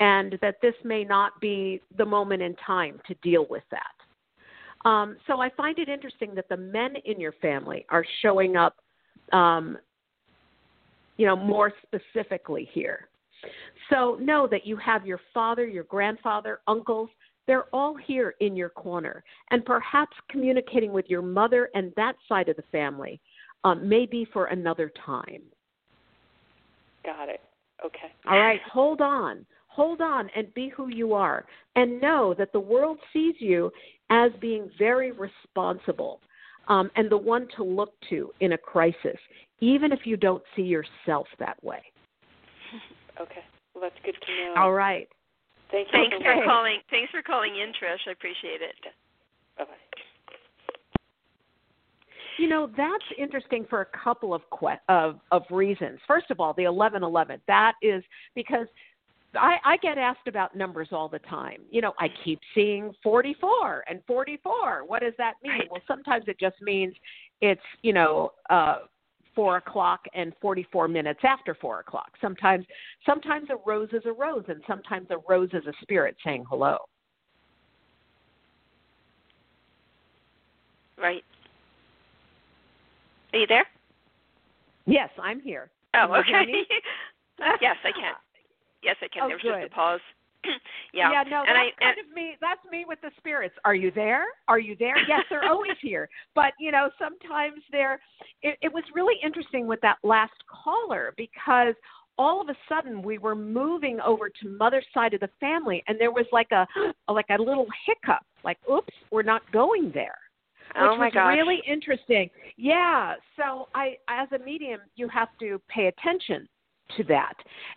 S3: and that this may not be the moment in time to deal with that. Um, so I find it interesting that the men in your family are showing up, um, you know, more specifically here. So know that you have your father, your grandfather, uncles. They're all here in your corner, and perhaps communicating with your mother and that side of the family um, maybe for another time.
S6: Got it. Okay.
S3: All right, hold on. Hold on and be who you are. And know that the world sees you as being very responsible um, and the one to look to in a crisis, even if you don't see yourself that way. <laughs>
S6: Okay. Well, that's good to know.
S3: All right.
S6: Thank you
S2: Thanks for calling. Thanks for calling in, Trish. I appreciate it.
S6: Bye bye.
S3: You know, that's interesting for a couple of que- of of reasons. First of all, the eleven eleven. That is because I, I get asked about numbers all the time. You know, I keep seeing 44 and 44. What does that mean?
S2: Right.
S3: Well, sometimes it just means it's, you know, uh, four o'clock and 44 minutes after four o'clock. Sometimes, sometimes a rose is a rose, and sometimes a rose is a spirit saying hello.
S2: Right. Are you there?
S3: Yes, I'm here.
S2: Oh, okay. <laughs> yes, I can. <laughs> Yes, I can.
S3: Oh,
S2: there was just a oh, pause. <coughs> yeah.
S3: Yeah, no,
S2: and
S3: that's
S2: I
S3: kind of me. That's me with the spirits. Are you there? Are you there? Yes, they're always here. <laughs> But you know, sometimes they're. It, it was really interesting with that last caller because all of a sudden we were moving over to mother's side of the family, and there was like a <gasps> like a little hiccup. Like, oops, we're not going there. Oh which
S2: oh my
S3: was
S2: gosh.
S3: really interesting. Yeah. So I, as a medium, you have to pay attention to that.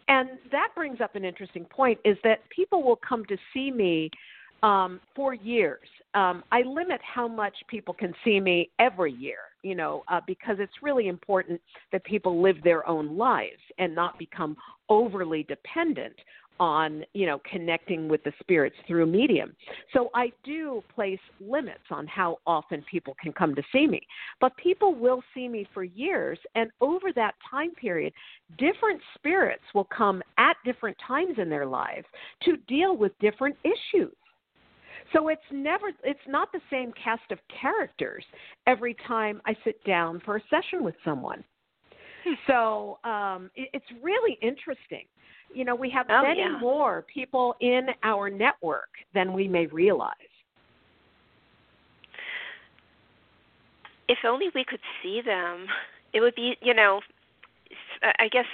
S3: And that brings up an interesting point is that people will come to see me um, for years. Um, I limit how much people can see me every year, you know, uh, because it's really important that people live their own lives and not become overly dependent on, you know, connecting with the spirits through medium. So I do place limits on how often people can come to see me. But people will see me for years, and over that time period, different spirits will come at different times in their lives to deal with different issues. So it's never it's not the same cast of characters every time I sit down for a session with someone. So um, it, it's really interesting. You know, we have
S2: Oh,
S3: many
S2: yeah.
S3: more people in our network than we may realize.
S2: if only we could see them it would be you know i guess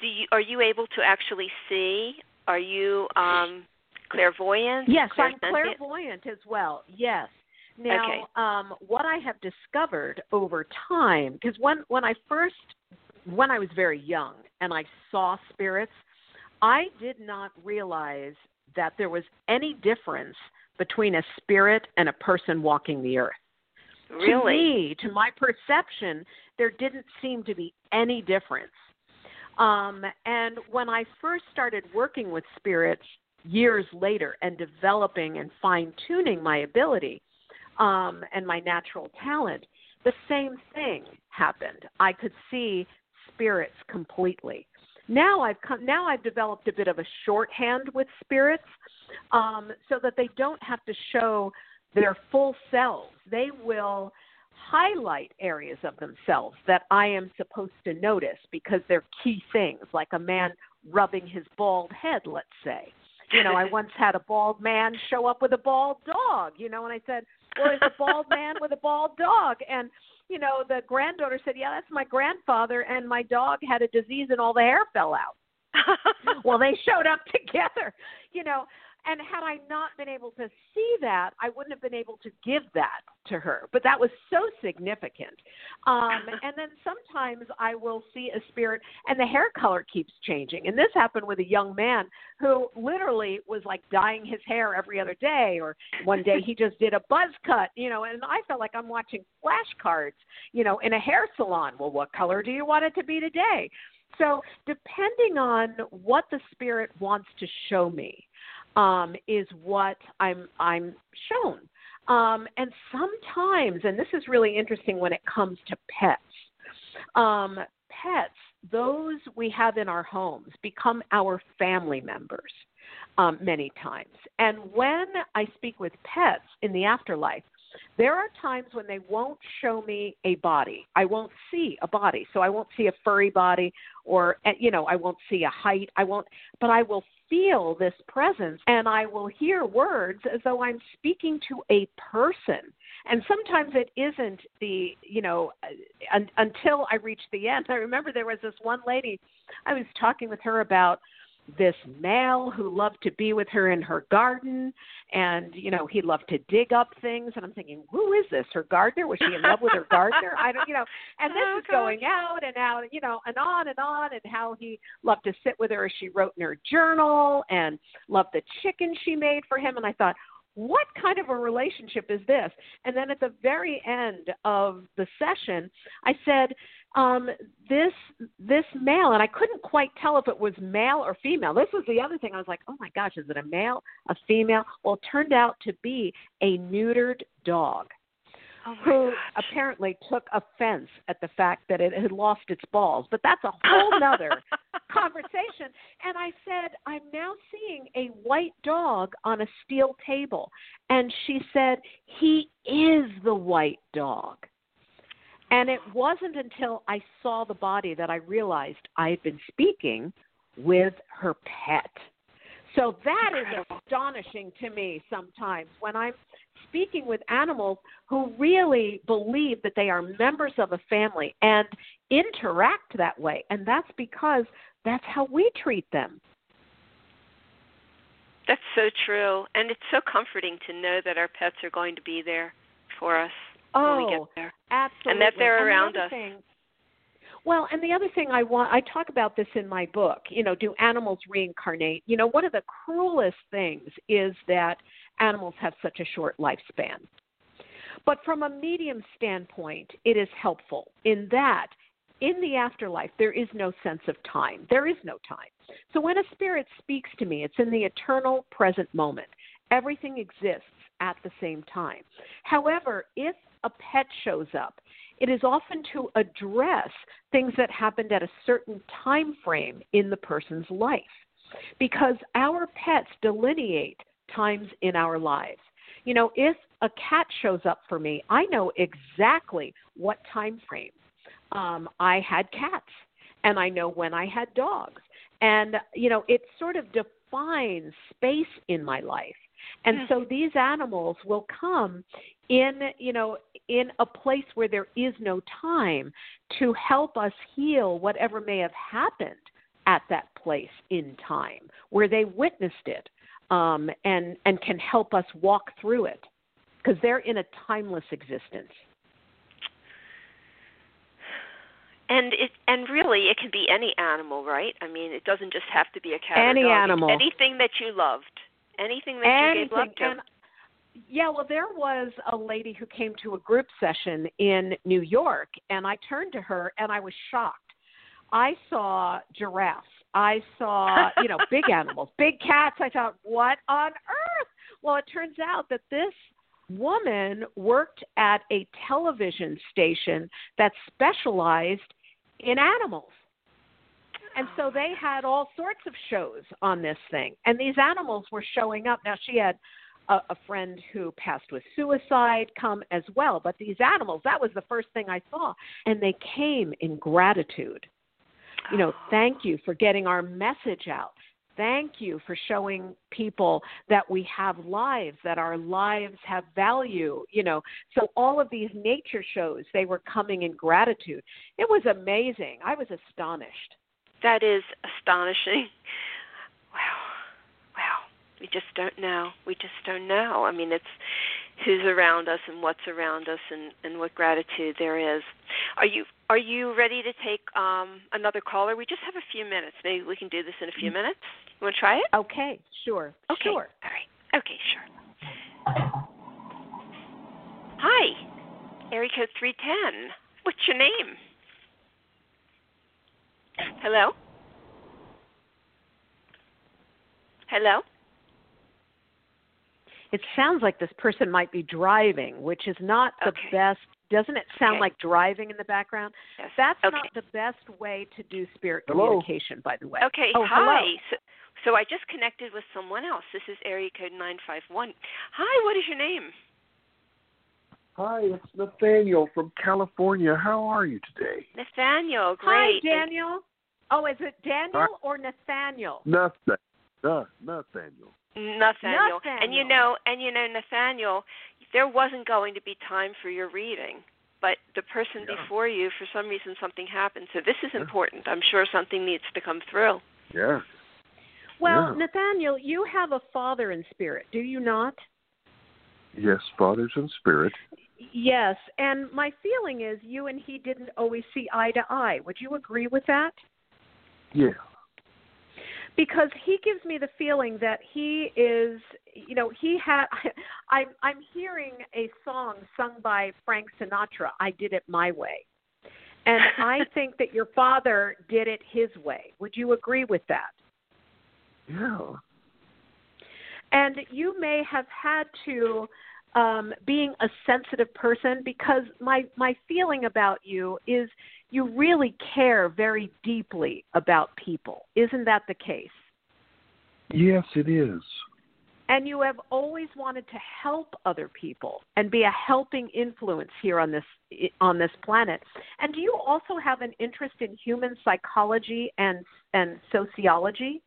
S2: do you are you able to actually see are you um clairvoyant
S3: yes i'm clairvoyant as well yes now
S2: okay.
S3: um what i have discovered over time because when when i first when i was very young and i saw spirits i did not realize that there was any difference between a spirit and a person walking the earth
S2: Really?
S3: To me, to my perception, there didn't seem to be any difference. Um, and when I first started working with spirits years later and developing and fine tuning my ability um, and my natural talent, the same thing happened. I could see spirits completely. Now I've come, now I've developed a bit of a shorthand with spirits, um, so that they don't have to show their full selves. They will highlight areas of themselves that I am supposed to notice because they're key things, like a man rubbing his bald head, let's say. You know, I <laughs> once had a bald man show up with a bald dog, you know, and I said, Well, it's a bald man with a bald dog and you know, the granddaughter said, Yeah, that's my grandfather and my dog had a disease and all the hair fell out. <laughs> well, they showed up <laughs> together, you know. And had I not been able to see that, I wouldn't have been able to give that to her. But that was so significant. Um, <laughs> and then sometimes I will see a spirit, and the hair color keeps changing. And this happened with a young man who literally was like dyeing his hair every other day, or one day he just did a buzz cut, you know. And I felt like I'm watching flashcards, you know, in a hair salon. Well, what color do you want it to be today? So, depending on what the spirit wants to show me, um, is what I'm I'm shown. Um, and sometimes, and this is really interesting when it comes to pets. Um, pets, those we have in our homes, become our family members um, many times. And when I speak with pets in the afterlife, there are times when they won't show me a body. I won't see a body. So I won't see a furry body or eh, you know, I won't see a height. I won't but I will feel this presence and I will hear words as though I'm speaking to a person. And sometimes it isn't the, you know, un- until I reach the end. I remember there was this one lady, I was talking with her about this male who loved to be with her in her garden and you know he loved to dig up things and i'm thinking who is this? Her gardener? Was she in love with her <laughs> gardener? I don't you know and this
S2: oh,
S3: is going out and out you know and on and on and how he loved to sit with her as she wrote in her journal and loved the chicken she made for him and i thought what kind of a relationship is this? And then at the very end of the session i said um, this this male, and I couldn't quite tell if it was male or female. This was the other thing. I was like, oh my gosh, is it a male, a female? Well, it turned out to be a neutered dog.
S2: Oh
S3: who
S2: gosh.
S3: apparently took offense at the fact that it had lost its balls. But that's a whole <laughs> nother conversation. And I said, I'm now seeing a white dog on a steel table. And she said, He is the white dog. And it wasn't until I saw the body that I realized I had been speaking with her pet. So that is astonishing to me sometimes when I'm speaking with animals who really believe that they are members of a family and interact that way. And that's because that's how we treat them.
S2: That's so true. And it's so comforting to know that our pets are going to be there for us
S3: oh,
S2: when we get oh, there.
S3: Absolutely.
S2: And that they're around us.
S3: Thing, well, and the other thing I want, I talk about this in my book. You know, do animals reincarnate? You know, one of the cruelest things is that animals have such a short lifespan. But from a medium standpoint, it is helpful in that in the afterlife, there is no sense of time. There is no time. So when a spirit speaks to me, it's in the eternal present moment. Everything exists at the same time. However, if a pet shows up, it is often to address things that happened at a certain time frame in the person's life because our pets delineate times in our lives. You know, if a cat shows up for me, I know exactly what time frame um, I had cats, and I know when I had dogs, and you know, it sort of defines space in my life. And
S2: Yeah.
S3: so these animals will come in you know in a place where there is no time to help us heal whatever may have happened at that place in time where they witnessed it um, and and can help us walk through it because they're in a timeless existence.
S2: And it and really it can be any animal, right? I mean, it doesn't just have to be a cat
S3: any
S2: or dog.
S3: animal.
S2: Anything that you loved. Anything that
S3: Anything.
S2: you gave love to.
S3: And, yeah, well, there was a lady who came to a group session in New York, and I turned to her and I was shocked. I saw giraffes. I saw, you know, big <laughs> animals, big cats. I thought, what on earth? Well, it turns out that this woman worked at a television station that specialized in animals. And so they had all sorts of shows on this thing. And these animals were showing up. Now, she had a, a friend who passed with suicide come as well. But these animals, that was the first thing I saw. And they came in gratitude. You know, <sighs> thank you for getting our message out. Thank you for showing people that we have lives, that our lives have value. You know, so all of these nature shows, they were coming in gratitude. It was amazing. I was astonished.
S2: That is astonishing. We just don't know. We just don't know. I mean, it's who's around us and what's around us and, and what gratitude there is. Are you are you ready to take um, another caller? We just have a few minutes. Maybe we can do this in a few minutes. You want to try it?
S3: Okay, sure.
S2: Okay.
S3: Sure.
S2: All right. Okay, sure. Hi. Area code 310. What's your name? Hello? Hello?
S3: It sounds like this person might be driving, which is not the
S2: Okay.
S3: best. Doesn't it sound
S2: Okay.
S3: like driving in the background?
S2: Yes.
S3: That's
S2: okay.
S3: not the best way to do spirit
S7: Hello?
S3: communication, by the way.
S2: Okay,
S3: Oh,
S2: hi.
S3: hello.
S2: So, so I just connected with someone else. This is area code 951. Hi, what is your name?
S7: Hi, it's Nathaniel from California. How are you today?
S2: Nathaniel. Great.
S3: Hi, Daniel. Oh, is it Daniel or Nathaniel?
S7: Nothing. Uh, Nathaniel.
S2: Nathaniel. And you know, and you know, Nathaniel, there wasn't going to be time for your reading, but the person
S7: Yeah.
S2: before you, for some reason, something happened. So this is
S7: Yeah.
S2: important. I'm sure something needs to come through.
S7: Yeah.
S3: Well,
S7: Yeah.
S3: Nathaniel, you have a father in spirit, do you not?
S7: Yes, Fathers in Spirit.
S3: Yes, and my feeling is you and he didn't always see eye to eye. Would you agree with that?
S7: Yeah.
S3: Because he gives me the feeling that he is you know he had <laughs> i'm i'm hearing a song sung by frank sinatra i did it my way. And <laughs> i think that your father did it his way. Would you agree with that?
S7: Yeah.
S3: and you may have had to um being a sensitive person because my my feeling about you is you really care very deeply about people. Isn't that the case?
S7: Yes, it is.
S3: and you have always wanted to help other people and be a helping influence here on this on this planet. And do you also have an interest in human psychology and and sociology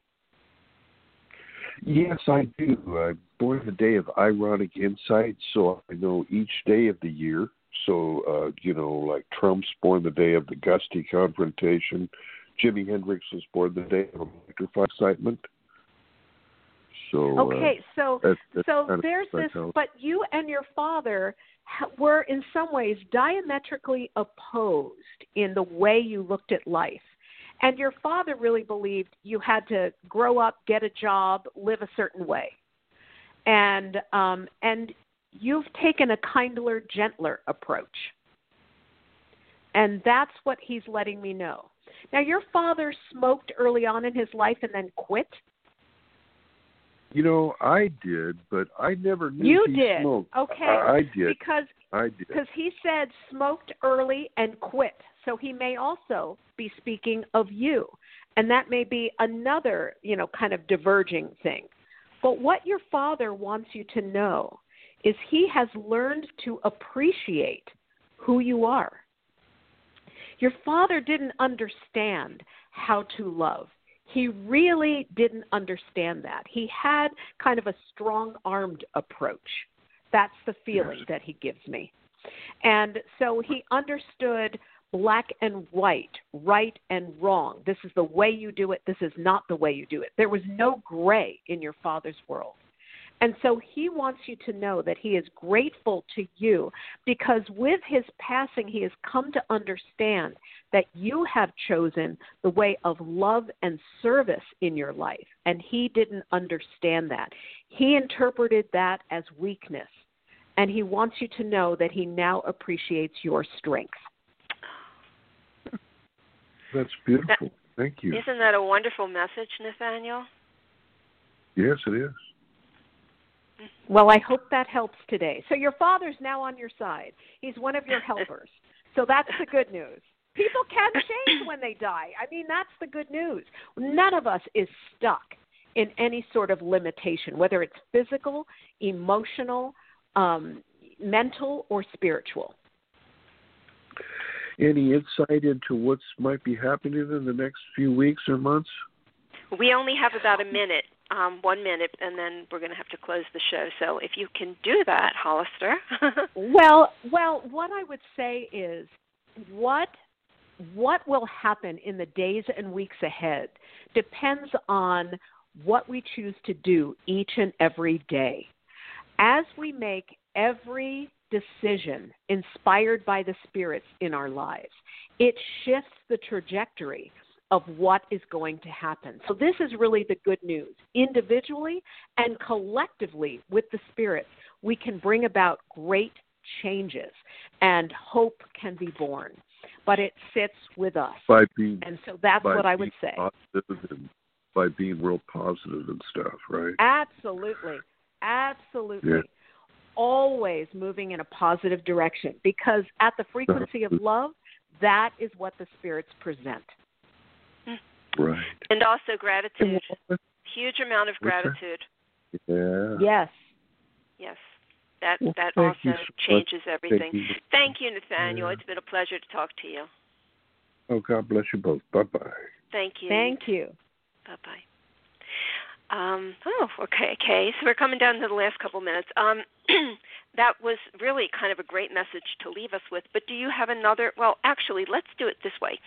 S7: Yes, I do. I'm born the day of ironic insight, so I know each day of the year. So, uh, you know, like Trump's born the day of the gusty confrontation. Jimi Hendrix was born the day of electrified excitement. So,
S3: okay so
S7: uh, that, that's
S3: so
S7: kind of
S3: there's this but you and your father were in some ways diametrically opposed in the way you looked at life and your father really believed you had to grow up get a job live a certain way and um and you've taken a kindler gentler approach and that's what he's letting me know now your father smoked early on in his life and then quit
S7: You know, I did, but I never knew
S3: You
S7: he
S3: did.
S7: smoked.
S3: Okay.
S7: I, I did.
S3: because
S7: I did.
S3: because he said smoked early and quit. So he may also be speaking of you. And that may be another, you know, kind of diverging thing. But what your father wants you to know is he has learned to appreciate who you are. Your father didn't understand how to love. He really didn't understand that. He had kind of a strong armed approach. That's the feeling that he gives me. And so he understood black and white, right and wrong. This is the way you do it. This is not the way you do it. There was no gray in your father's world. And so he wants you to know that he is grateful to you because with his passing, he has come to understand that you have chosen the way of love and service in your life. And he didn't understand that. He interpreted that as weakness. And he wants you to know that he now appreciates your strength.
S7: That's beautiful. Thank you.
S2: Isn't that a wonderful message, Nathaniel?
S7: Yes, it is.
S3: Well, I hope that helps today. So your father's now on your side. He's one of your <laughs> helpers. so that's the good news. People can change when they die. I mean, that's the good news. None of us is stuck in any sort of limitation, whether it's physical, emotional, um, mental, or spiritual.
S7: Any insight into what might be happening in the next few weeks or months?
S2: We only have about a minute um, one minute, and then we're going to have to close the show. So if you can do that, Hollister. <laughs>
S3: well, well, what I would say is, what what will happen in the days and weeks ahead depends on what we choose to do each and every day. As we make every decision inspired by the spirits in our lives, it shifts the trajectory of what is going to happen. So, this is really the good news. Individually and collectively with the spirits, we can bring about great changes and hope can be born. But it sits with us.
S7: Being,
S3: and so that's what I would say.
S7: And by being real positive and stuff, right?
S3: Absolutely. Absolutely. Yeah. Always moving in a positive direction because at the frequency of love, that is what the spirits present. Mm.
S7: Right.
S2: And also gratitude. Huge amount of gratitude.
S7: Yeah.
S3: Yes.
S2: Yes. That
S7: well,
S2: that also
S7: so
S2: changes everything.
S7: Thank you,
S2: thank you Nathaniel.
S7: Yeah.
S2: It's been a pleasure to talk to you.
S7: Oh, God bless you both. Bye bye.
S2: Thank you.
S3: Thank you.
S2: Bye bye. Um, oh, okay, okay. So we're coming down to the last couple minutes. Um, <clears throat> that was really kind of a great message to leave us with. But do you have another? Well, actually, let's do it this way.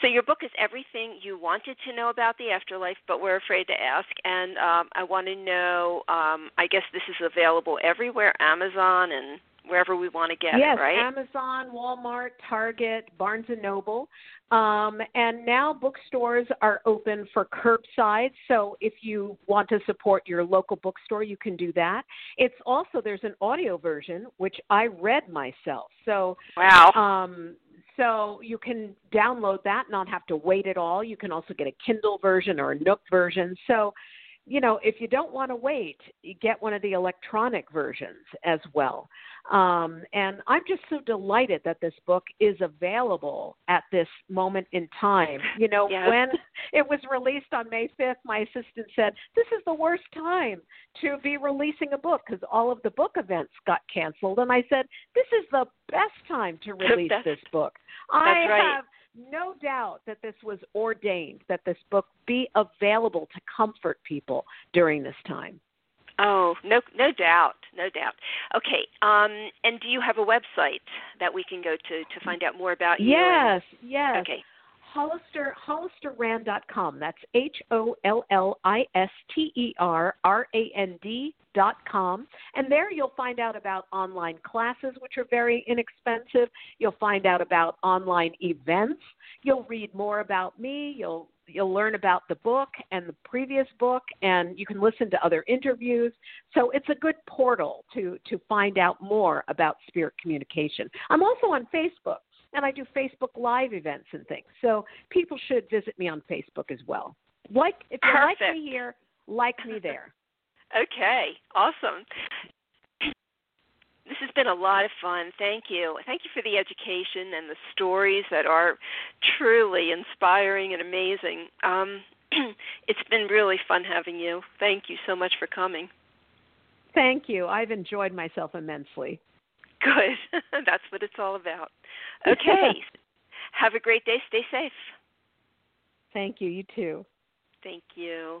S2: So your book is everything you wanted to know about the afterlife, but we're afraid to ask. And um, I want to know. Um, I guess this is available everywhere, Amazon and wherever we want to get
S3: yes,
S2: it, right?
S3: Amazon, Walmart, Target, Barnes and Noble. Um, and now bookstores are open for curbside. So if you want to support your local bookstore, you can do that. It's also there's an audio version which I read myself. So
S2: wow.
S3: Um, so you can download that, not have to wait at all. You can also get a Kindle version or a Nook version. So you know, if you don't want to wait, get one of the electronic versions as well. Um, and I'm just so delighted that this book is available at this moment in time. You know,
S2: yes.
S3: when it was released on May 5th, my assistant said, This is the worst time to be releasing a book because all of the book events got canceled. And I said, This is the best time to release this book.
S2: That's
S3: I
S2: right.
S3: have no doubt that this was ordained, that this book be available to comfort people during this time.
S2: Oh, no, no doubt, no doubt. Okay, um, and do you have a website that we can go to to find out more about you?
S3: Yes,
S2: and...
S3: yes.
S2: Okay.
S3: Hollister, HollisterRand.com. That's H O L L I S T E R R A N D dot com and there you'll find out about online classes which are very inexpensive. You'll find out about online events. You'll read more about me. You'll you'll learn about the book and the previous book and you can listen to other interviews. So it's a good portal to to find out more about spirit communication. I'm also on facebook and i do facebook live events and things. So people should visit me on facebook as well. Like if you
S2: Perfect.
S3: like me here like me there
S2: Okay, awesome. This has been a lot of fun. Thank you. Thank you for the education and the stories that are truly inspiring and amazing. Um, <clears throat> it's been really fun having you. Thank you so much for coming.
S3: Thank you. I've enjoyed myself immensely.
S2: Good. <laughs> That's what it's all about. Okay. <laughs> Have a great day. Stay safe.
S3: Thank you. You too.
S2: Thank you.